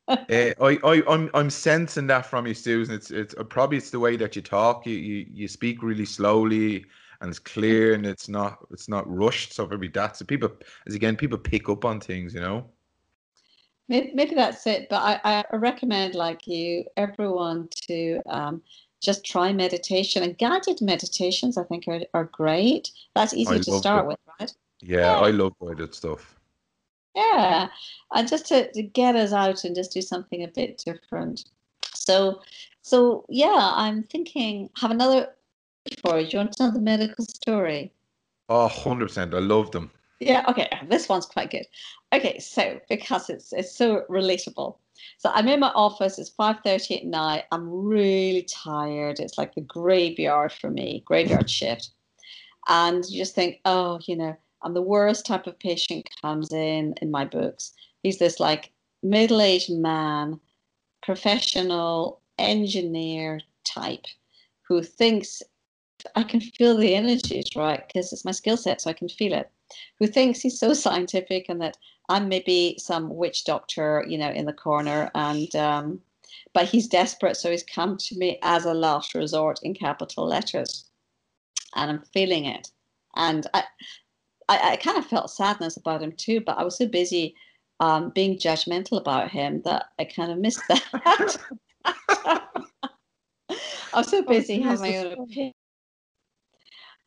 Uh, (laughs) I, I, I'm, I'm sensing that from you, Susan. It's, it's uh, probably it's the way that you talk. You, you, you speak really slowly, and it's clear, and it's not, it's not rushed. So maybe that's it. People, as again, people pick up on things, you know. Maybe, maybe that's it. But I, I recommend, like you, everyone to um, just try meditation and guided meditations. I think are, are great. That's easy I to start with, right? Yeah, yeah, I love guided stuff. Yeah, and just to, to get us out and just do something a bit different. So, so yeah, I'm thinking have another for you. Do you want another medical story? Oh, 100%. I love them. Yeah, okay. This one's quite good. Okay, so because it's it's so relatable. So I'm in my office, it's 5:30 at night. I'm really tired. It's like the graveyard for me, graveyard shift. And you just think, oh, you know, I'm the worst type of patient comes in in my books. He's this like middle-aged man, professional engineer type who thinks I can feel the energies, right? Because it's my skill set, so I can feel it. Who thinks he's so (laughs) scientific and that I'm maybe some witch doctor, you know, in the corner, and um, but he's desperate, so he's come to me as a last resort in capital letters, and I'm feeling it, and I, I, I kind of felt sadness about him too, but I was so busy um, being judgmental about him that I kind of missed that. (laughs) I was so oh, busy having my own opinion.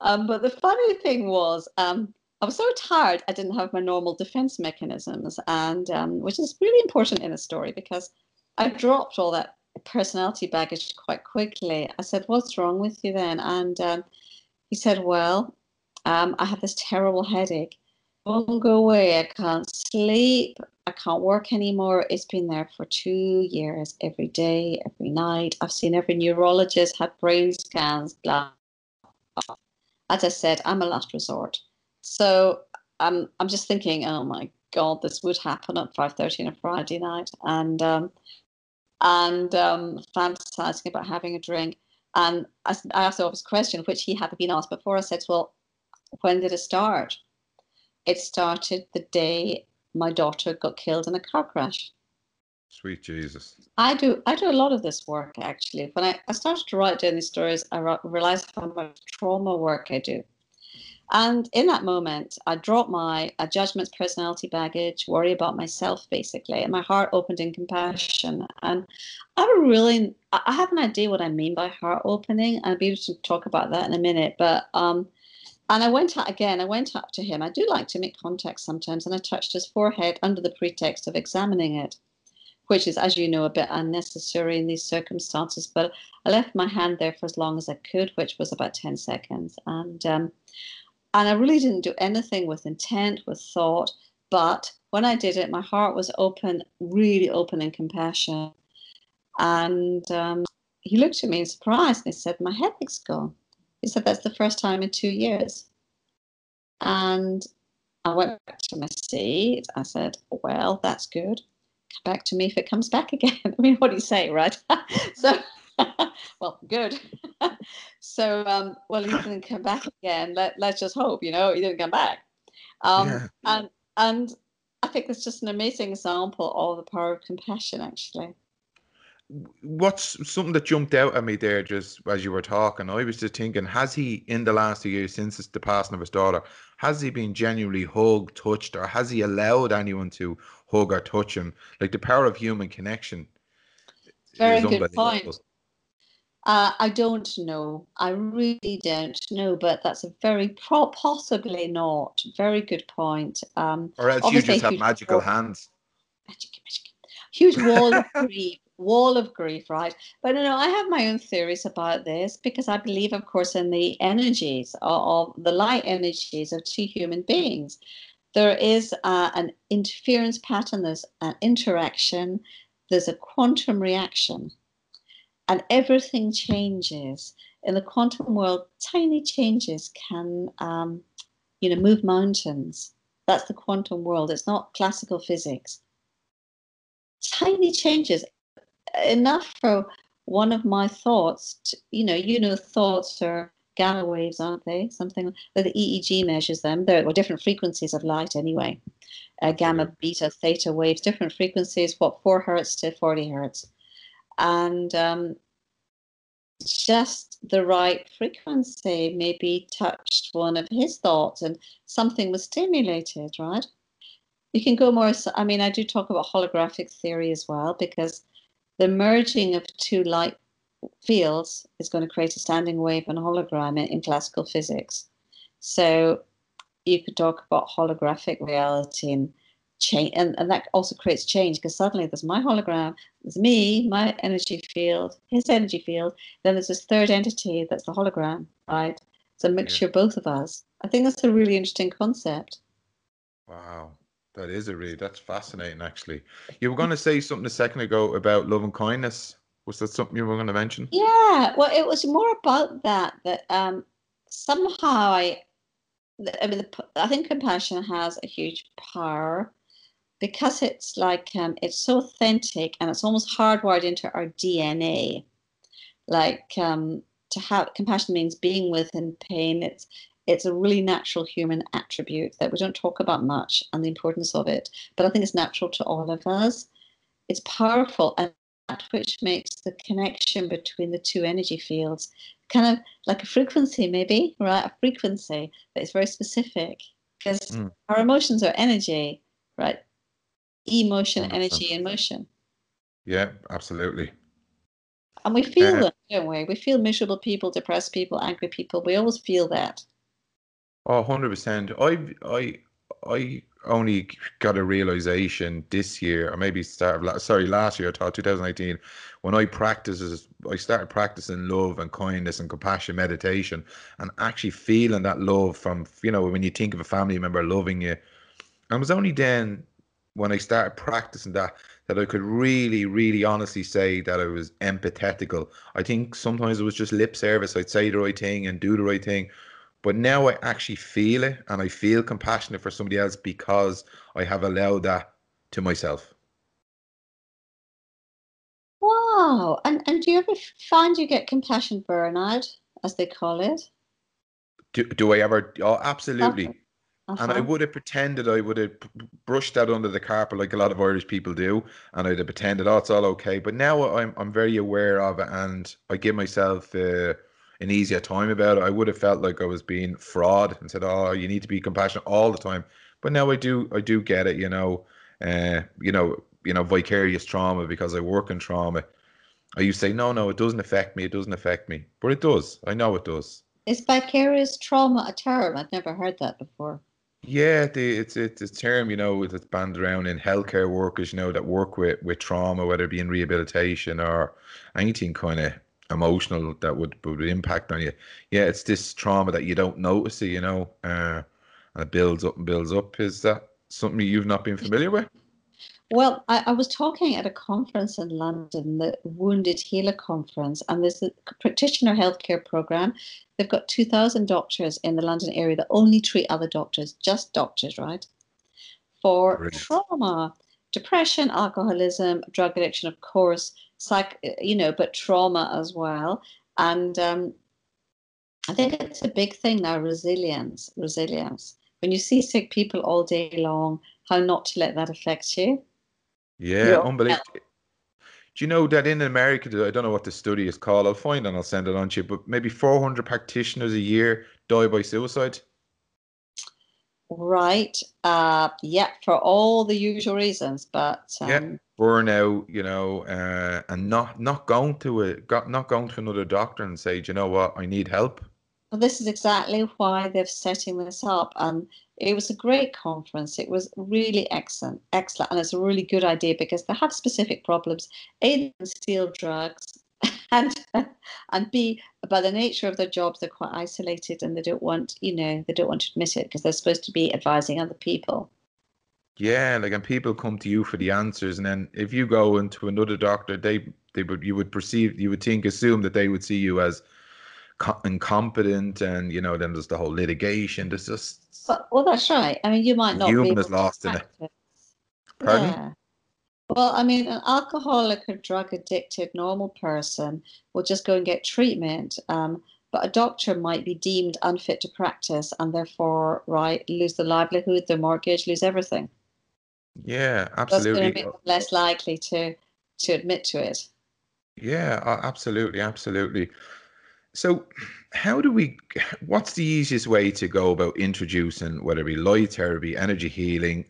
Um, but the funny thing was, um, I was so tired, I didn't have my normal defense mechanisms, and um, which is really important in a story because I dropped all that personality baggage quite quickly. I said, "What's wrong with you then?" And um, he said, "Well, um, I have this terrible headache. It won't go away. I can't sleep. I can't work anymore. It's been there for two years, every day, every night. I've seen every neurologist, had brain scans, blah." blah as I said, I'm a last resort. So I'm I'm just thinking, oh my God, this would happen at 5:30 on a Friday night, and um, and um, fantasizing about having a drink. And I, I asked the obvious question, which he hadn't been asked before. I said, well, when did it start? It started the day my daughter got killed in a car crash. Sweet Jesus. I do I do a lot of this work actually. When I, I started to write down these stories, I realized how much trauma work I do. And in that moment, I dropped my uh, judgments, personality baggage, worry about myself, basically, and my heart opened in compassion. And I really, I have an idea what I mean by heart opening. I'll be able to talk about that in a minute. But, um, and I went out again, I went up to him. I do like to make contact sometimes, and I touched his forehead under the pretext of examining it, which is, as you know, a bit unnecessary in these circumstances. But I left my hand there for as long as I could, which was about 10 seconds. And, um, and I really didn't do anything with intent, with thought. But when I did it, my heart was open, really open in compassion. And um, he looked at me in surprise and he said, My headache's gone. He said, That's the first time in two years. And I went back to my seat. I said, Well, that's good. Come back to me if it comes back (laughs) again. I mean, what do you say, right? (laughs) so (laughs) well, good. (laughs) so, um, well, he didn't come back again. Let, let's just hope, you know, he didn't come back. Um, yeah. And and I think it's just an amazing example of the power of compassion, actually. What's something that jumped out at me there just as you were talking? I was just thinking, has he, in the last two years since the passing of his daughter, has he been genuinely hugged, touched, or has he allowed anyone to hug or touch him? Like the power of human connection. Very good point. Uh, I don't know. I really don't know, but that's a very pro- possibly not. Very good point. Um, or else you just have magical wall, hands. Magic, magic. Huge wall of grief. (laughs) Wall of grief, right? But you know, I have my own theories about this because I believe, of course, in the energies of, of the light energies of two human beings. There is uh, an interference pattern. There's an interaction. There's a quantum reaction and everything changes. In the quantum world tiny changes can um, you know move mountains. That's the quantum world. It's not classical physics. Tiny changes. Enough for one of my thoughts to, you know you know thoughts are gamma waves aren't they? Something that the eeg measures them. There are different frequencies of light anyway. Uh, gamma beta theta waves different frequencies what 4 hertz to 40 hertz and um, just the right frequency maybe touched one of his thoughts and something was stimulated, right? you can go more. I mean, I do talk about holographic theory as well because the merging of two light fields is going to create a standing wave and hologram in, in classical physics. So you could talk about holographic reality and change, and, and that also creates change because suddenly there's my hologram, there's me, my energy field, his energy field, then there's this third entity that's the hologram, right? It's a mixture yeah. of both of us. I think that's a really interesting concept. Wow. That is a really that's fascinating actually. You were gonna say something a second ago about love and kindness. Was that something you were gonna mention? Yeah, well it was more about that that um somehow I I mean the, I think compassion has a huge power because it's like um, it's so authentic and it's almost hardwired into our DNA. Like um, to have compassion means being with in pain. It's it's a really natural human attribute that we don't talk about much and the importance of it, but I think it's natural to all of us. It's powerful and that which makes the connection between the two energy fields kind of like a frequency, maybe, right? A frequency that is very specific because mm. our emotions are energy, right? Emotion, 100%. energy, and motion. Yeah, absolutely. And we feel uh, them, don't we? We feel miserable people, depressed people, angry people. We always feel that. Oh, 100%. I, I, I only got a realization this year, or maybe start of last, sorry, last year, 2018, when I practices, I started practicing love and kindness and compassion meditation and actually feeling that love from, you know, when you think of a family member loving you. And it was only then when I started practicing that that I could really, really honestly say that I was empathetical. I think sometimes it was just lip service. I'd say the right thing and do the right thing. But now I actually feel it and I feel compassionate for somebody else because I have allowed that to myself. Wow. And and do you ever find you get compassion burnout, as they call it? Do, do I ever? Oh, absolutely. Uh-huh. And I would have pretended I would have brushed that under the carpet like a lot of Irish people do, and I'd have pretended, oh, it's all okay. But now I'm I'm very aware of it, and I give myself uh, an easier time about it. I would have felt like I was being fraud and said, "Oh, you need to be compassionate all the time." But now I do, I do get it. You know, uh, you know, you know, vicarious trauma because I work in trauma. I used to say, "No, no, it doesn't affect me. It doesn't affect me," but it does. I know it does. Is vicarious trauma a term? I've never heard that before. Yeah, the, it's it's a term you know that's banned around in healthcare workers, you know, that work with with trauma, whether it be in rehabilitation or anything kind of emotional that would would impact on you. Yeah, it's this trauma that you don't notice it, you know, uh, and it builds up and builds up. Is that something you've not been familiar with? Well, I, I, was talking at a conference in London, the Wounded Healer Conference, and there's a practitioner healthcare program. They've got 2,000 doctors in the London area that only treat other doctors, just doctors, right? For Brilliant. trauma, depression, alcoholism, drug addiction, of course, psych, you know, but trauma as well. And um, I think it's a big thing now resilience. Resilience. When you see sick people all day long, how not to let that affect you. Yeah, unbelievable. Do you know that in America, I don't know what the study is called. I'll find and I'll send it on to you. But maybe 400 practitioners a year die by suicide. Right. Uh, yeah, for all the usual reasons, but um, yeah, burnout, you know, uh, and not not going to a got not going to another doctor and say, you know what, I need help. Well, this is exactly why they're setting this up, and it was a great conference. It was really excellent, excellent, and it's a really good idea because they have specific problems. A, they steal drugs, (laughs) and and B, by the nature of their jobs, they're quite isolated and they don't want, you know, they don't want to admit it because they're supposed to be advising other people. Yeah, like and people come to you for the answers, and then if you go into another doctor, they they would you would perceive you would think assume that they would see you as co- incompetent, and you know then there's the whole litigation. There's just but, well, that's right. I mean, you might not. Human is lost in it. Pardon? Yeah. Well, I mean, an alcoholic or drug addicted normal person will just go and get treatment. Um, but a doctor might be deemed unfit to practice and therefore, right, lose the livelihood, the mortgage, lose everything. Yeah, absolutely. That's going to less likely to to admit to it. Yeah, absolutely, absolutely. So, how do we? What's the easiest way to go about introducing whether it be light therapy, energy healing,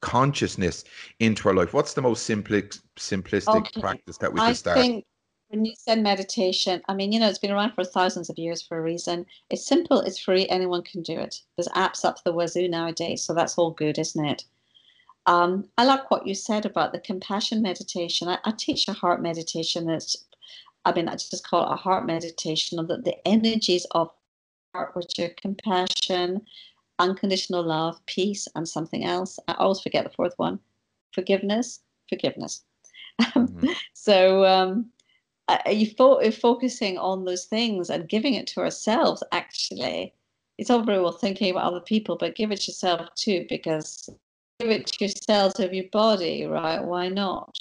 consciousness into our life? What's the most simpli- simplistic okay. practice that we start? I think when you said meditation, I mean, you know, it's been around for thousands of years for a reason. It's simple, it's free, anyone can do it. There's apps up the wazoo nowadays, so that's all good, isn't it? Um, I like what you said about the compassion meditation. I, I teach a heart meditation. That's, I mean, I just call it a heart meditation of the, the energies of heart, which are compassion, unconditional love, peace, and something else. I always forget the fourth one forgiveness, forgiveness. (laughs) Mm-hmm. so, um, uh, you fo- focusing on those things and giving it to ourselves actually it's all very well thinking about other people but give it yourself too because give it to yourself of your body right why not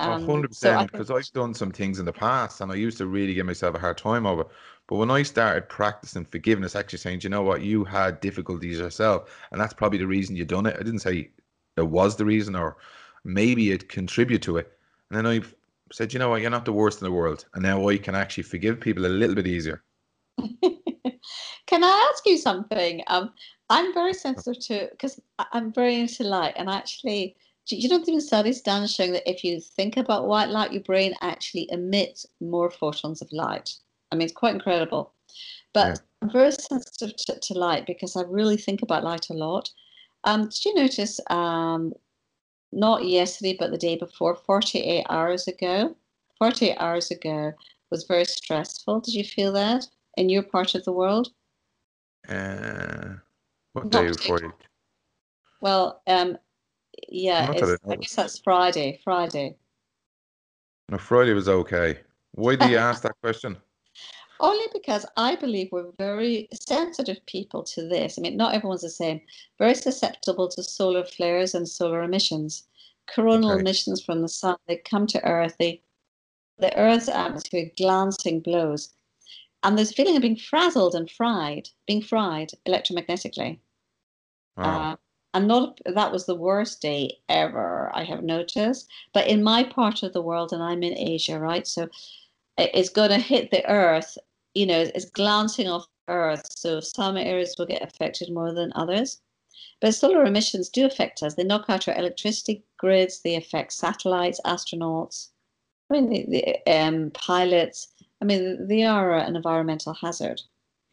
um, 100% because so I've done some things in the past and I used to really give myself a hard time over but when I started practicing forgiveness actually saying you know what you had difficulties yourself and that's probably the reason you done it I didn't say it was the reason or maybe it contribute to it and then I've said, you know what, you're not the worst in the world. And now I can actually forgive people a little bit easier. (laughs) can I ask you something? Um, I'm very sensitive to, because I'm very into light. And actually, you know, there studies done showing that if you think about white light, your brain actually emits more photons of light. I mean, it's quite incredible. But yeah. I'm very sensitive to, to, light because I really think about light a lot. Um, did you notice um, not yesterday, but the day before, 48 hours ago. 48 hours ago was very stressful. Did you feel that in your part of the world? Uh, what day before you? Well, um, yeah, I guess that's Friday. Friday. No, Friday was okay. Why do you ask that question? (laughs) Only because I believe we're very sensitive people to this. I mean, not everyone's the same. Very susceptible to solar flares and solar emissions. Coronal okay. emissions from the sun, they come to Earth, they, the Earth's atmosphere glancing blows. And this feeling of being frazzled and fried, being fried electromagnetically. Wow. Uh, and not that was the worst day ever I have noticed. But in my part of the world, and I'm in Asia, right? So it's going to hit the earth, you know, it's glancing off earth. So some areas will get affected more than others. But solar emissions do affect us. They knock out our electricity grids, they affect satellites, astronauts, I mean, the, the um, pilots. I mean, they are an environmental hazard.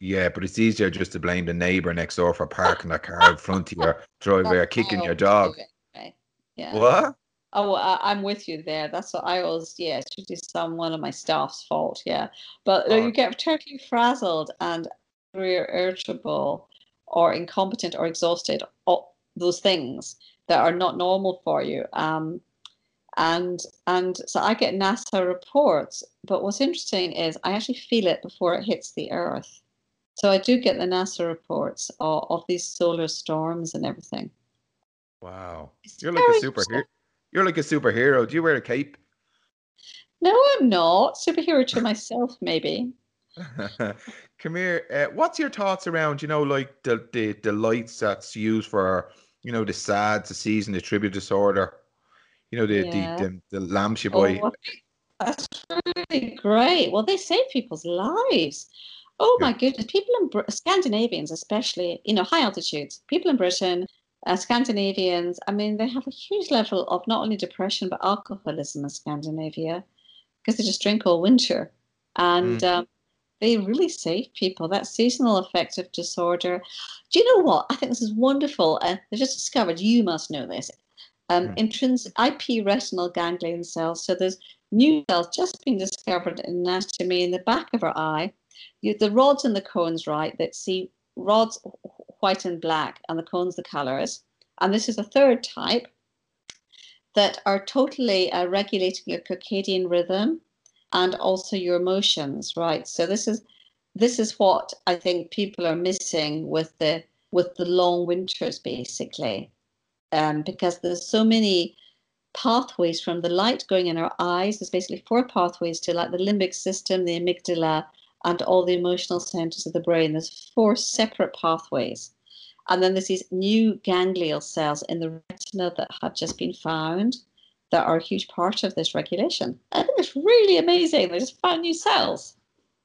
Yeah, but it's easier just to blame the neighbour next door for parking a car in front of your driveway or kicking your (laughs) dog. Yeah. What? Oh, I'm with you there. That's what I always, yeah, it should be some one of my staff's fault. Yeah. But oh. you get totally frazzled and irritable or incompetent or exhausted, all those things that are not normal for you. Um, and and so I get NASA reports, but what's interesting is I actually feel it before it hits the Earth. So I do get the NASA reports of, of these solar storms and everything. Wow, it's you're like a superhero. You're like a superhero. Do you wear a cape? No, I'm not. Superhero to myself, maybe. (laughs) Come here. Uh, what's your thoughts around, you know, like the, the, the lights that's used for, you know, the SAD, the season, the tribute disorder, you know, the, yeah. the, the, the lamps you buy. Oh, that's really great. Well, they save people's lives. Oh my goodness. People in Br- Scandinavians, especially, you know, high altitudes, people in Britain, uh, Scandinavians, I mean, they have a huge level of not only depression but alcoholism in Scandinavia because they just drink all winter, and mm. um, they really save people. That seasonal affective disorder. Do you know what? I think this is wonderful, uh, they just discovered. You must know this. Um, mm. Intrinsic IP retinal ganglion cells. So there's new cells just being discovered in anatomy in the back of our eye. You, the rods and the cones, right? That see rods white and black, and the cones the colors. And this is a third type that are totally uh, regulating your circadian rhythm and also your emotions, right? So this is this is what I think people are missing with the with the long winters, basically, um, because there's so many pathways from the light going in our eyes. There's basically four pathways to like the limbic system, the amygdala, and all the emotional centers of the brain. There's four separate pathways. And then there's these new ganglial cells in the retina that have just been found that are a huge part of this regulation. I think it's really amazing. They just found new cells.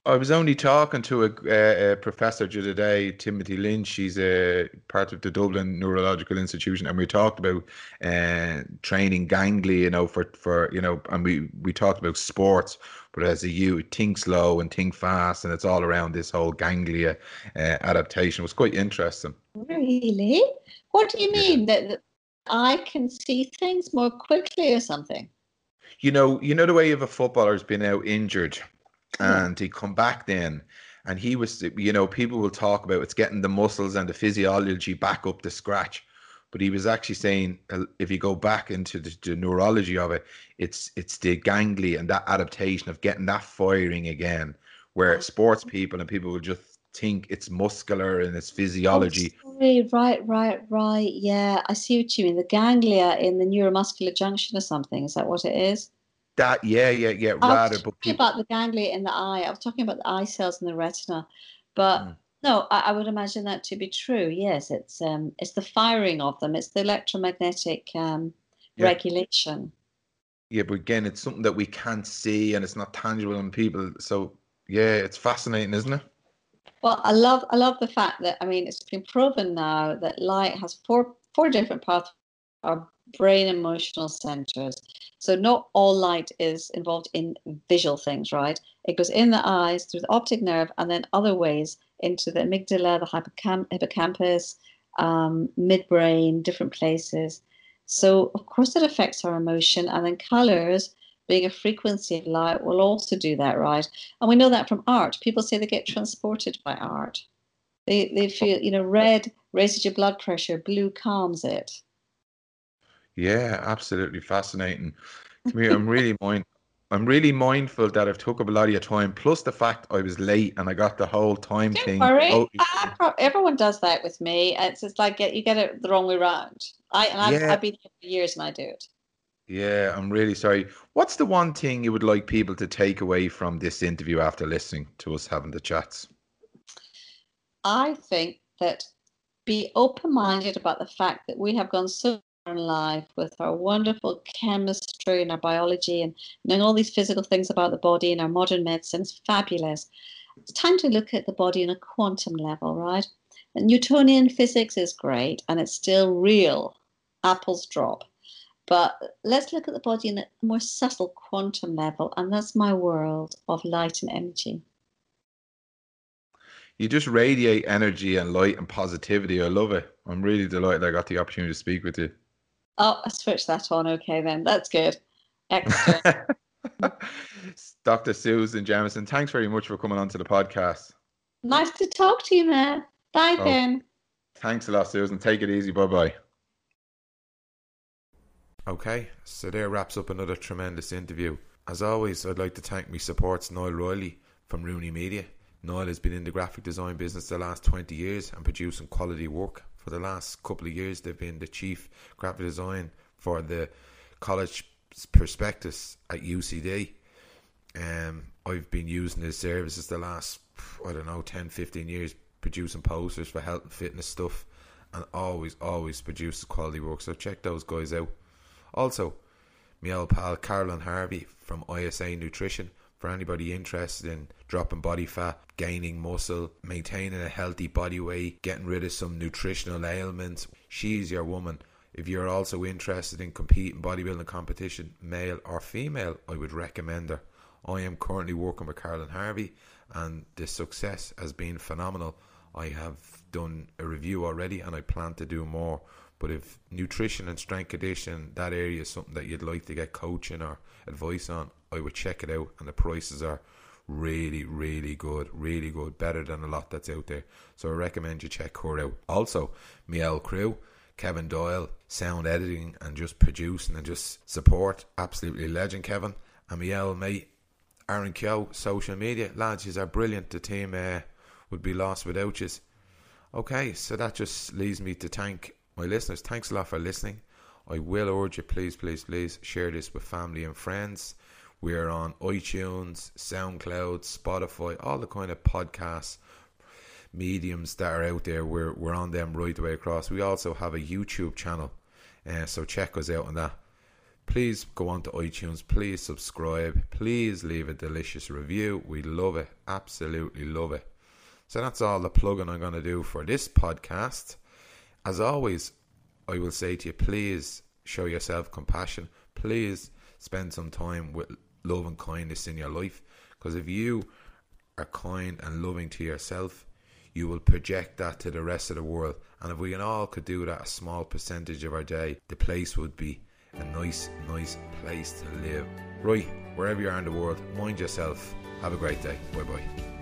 I was only talking to a, a professor today, Timothy Lynch. He's a part of the Dublin Neurological Institution, and we talked about uh, training ganglia, you know, for for you know, and we we talked about sports, but as a you think slow and think fast, and it's all around this whole ganglia uh, adaptation. It was quite interesting. Really? What do you mean yeah. that, that I can see things more quickly or something? You know, you know the way if a footballer's been out injured and he come back then and he was you know people will talk about it's getting the muscles and the physiology back up to scratch but he was actually saying uh, if you go back into the, the neurology of it it's it's the ganglia and that adaptation of getting that firing again where sports people and people will just think it's muscular and it's physiology. Oh, right, right, right. Yeah, I see what you mean. The ganglia in the neuromuscular junction or something. Is that what it is? That yeah yeah yeah rather. But people... about the ganglia in the eye. I was talking about the eye cells in the retina, but mm. No, I, I, would imagine that to be true. Yes, it's um it's the firing of them. It's the electromagnetic um, yeah. regulation. Yeah, but again, it's something that we can't see and it's not tangible in people. So yeah, it's fascinating, isn't it? Well, I love I love the fact that I mean it's been proven now that light has four four different paths our brain emotional centers. So not all light is involved in visual things, right? It goes in the eyes through the optic nerve and then other ways into the amygdala, the hippocampus, um, midbrain, different places. So of course it affects our emotion and then colors being a frequency of light will also do that, right? And we know that from art. People say they get transported by art. They, they feel, you know, red raises your blood pressure, blue calms it. Yeah, absolutely fascinating. (laughs) Come I'm really mind, I'm really mindful that I've took up a lot of your time. Plus the fact I was late and I got the whole time Don't thing. Worry. Oh, pro- everyone does that with me. It's just like you get it the wrong way around. I and I've. I've been here for years and I do it. Yeah, I'm really sorry. What's the one thing you would like people to take away from this interview after listening to us having the chats? I think that be open minded about the fact that we have gone so life with our wonderful chemistry and our biology and knowing all these physical things about the body and our modern medicine is fabulous. It's time to look at the body on a quantum level, right? And Newtonian physics is great and it's still real. Apples drop. But let's look at the body in a more subtle quantum level, and that's my world of light and energy. You just radiate energy and light and positivity. I love it. I'm really delighted I got the opportunity to speak with you. Oh, I switched that on. Okay, then. That's good. Excellent. (laughs) Dr. Susan Jamieson, thanks very much for coming on to the podcast. Nice to talk to you, man. Bye, oh, then. Thanks a lot, Susan. Take it easy. Bye bye. Okay, so there wraps up another tremendous interview. As always, I'd like to thank my supports Niall Riley from Rooney Media. Niall has been in the graphic design business the last 20 years and producing quality work. For the last couple of years, they've been the chief graphic design for the college prospectus at UCD. Um, I've been using his services the last, I don't know, 10, 15 years, producing posters for health and fitness stuff, and always, always produces quality work. So check those guys out. Also, my old pal Carolyn Harvey from ISA Nutrition for anybody interested in dropping body fat, gaining muscle, maintaining a healthy body weight, getting rid of some nutritional ailments. She's your woman. If you're also interested in competing bodybuilding competition, male or female, I would recommend her. I am currently working with Carolyn Harvey and the success has been phenomenal. I have done a review already and I plan to do more. But if nutrition and strength conditioning, that area is something that you'd like to get coaching or advice on, I would check it out. And the prices are really, really good, really good, better than a lot that's out there. So I recommend you check her out. Also, Miel Crew, Kevin Doyle, sound editing and just producing and just support. Absolutely legend, Kevin. And Miel, mate, Aaron Kyo, social media. Lads, you are brilliant. The team uh, would be lost without you. Okay, so that just leaves me to thank my listeners, thanks a lot for listening. I will urge you, please, please, please share this with family and friends. We are on iTunes, SoundCloud, Spotify, all the kind of podcasts mediums that are out there. We're we're on them right the way across. We also have a YouTube channel, uh, so check us out on that. Please go on to iTunes. Please subscribe. Please leave a delicious review. We love it. Absolutely love it. So that's all the plugging I'm going to do for this podcast. As always, I will say to you, please show yourself compassion. Please spend some time with love and kindness in your life. Because if you are kind and loving to yourself, you will project that to the rest of the world. And if we can all could do that a small percentage of our day, the place would be a nice, nice place to live. Right, wherever you are in the world, mind yourself. Have a great day. Bye bye.